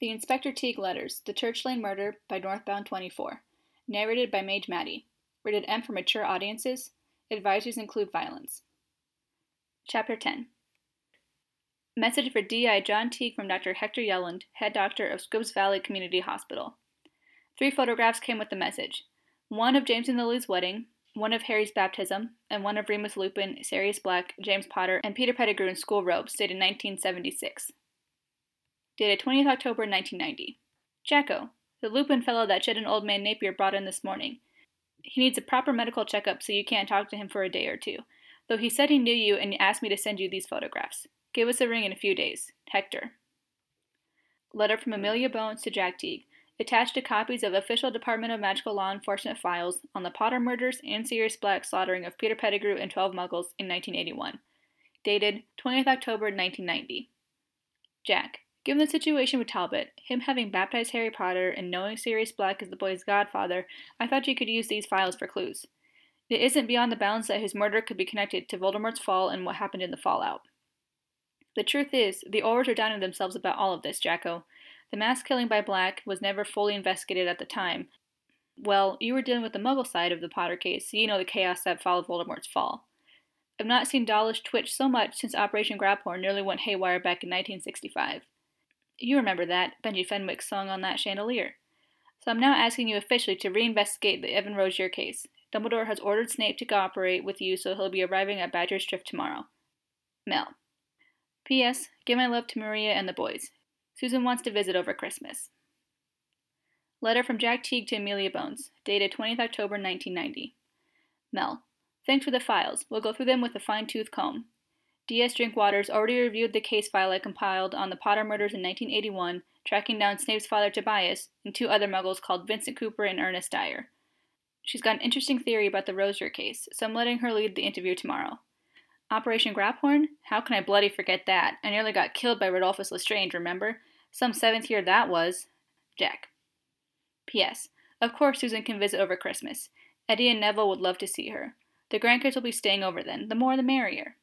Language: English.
The Inspector Teague Letters, The Church Lane Murder by Northbound 24. Narrated by Mage Maddie. Rated M for mature audiences. Advisories include violence. Chapter 10 Message for DI John Teague from Dr. Hector Yelland, head doctor of Scripps Valley Community Hospital. Three photographs came with the message one of James and Lily's wedding, one of Harry's baptism, and one of Remus Lupin, Sirius Black, James Potter, and Peter Pettigrew in school robes, dated 1976 dated 20th October 1990. Jacko, the Lupin fellow that Jed and Old Man Napier brought in this morning. He needs a proper medical checkup, so you can't talk to him for a day or two. Though he said he knew you and asked me to send you these photographs. Give us a ring in a few days. Hector. Letter from Amelia Bones to Jack Teague. Attached to copies of official Department of Magical Law Enforcement files on the Potter murders and Sirius Black slaughtering of Peter Pettigrew and 12 muggles in 1981. Dated 20th October 1990. Jack. Given the situation with Talbot, him having baptized Harry Potter, and knowing Sirius Black is the boy's godfather, I thought you could use these files for clues. It isn't beyond the bounds that his murder could be connected to Voldemort's fall and what happened in the fallout. The truth is, the Aurors are on themselves about all of this, Jacko. The mass killing by Black was never fully investigated at the time. Well, you were dealing with the Muggle side of the Potter case, so you know the chaos that followed Voldemort's fall. I've not seen Dawlish twitch so much since Operation Graphorn nearly went haywire back in 1965. You remember that, Benjy Fenwick's song on that chandelier. So I'm now asking you officially to reinvestigate the Evan Rozier case. Dumbledore has ordered Snape to cooperate with you, so he'll be arriving at Badger's Drift tomorrow. Mel. P.S. Give my love to Maria and the boys. Susan wants to visit over Christmas. Letter from Jack Teague to Amelia Bones, dated 20th October 1990. Mel. Thanks for the files. We'll go through them with a fine tooth comb. D.S. Drinkwaters already reviewed the case file I compiled on the Potter murders in 1981, tracking down Snape's father Tobias and two other muggles called Vincent Cooper and Ernest Dyer. She's got an interesting theory about the Rozier case, so I'm letting her lead the interview tomorrow. Operation Graphorn? How can I bloody forget that? I nearly got killed by Rodolphus Lestrange, remember? Some seventh year that was. Jack. P.S. Of course Susan can visit over Christmas. Eddie and Neville would love to see her. The grandkids will be staying over then, the more the merrier.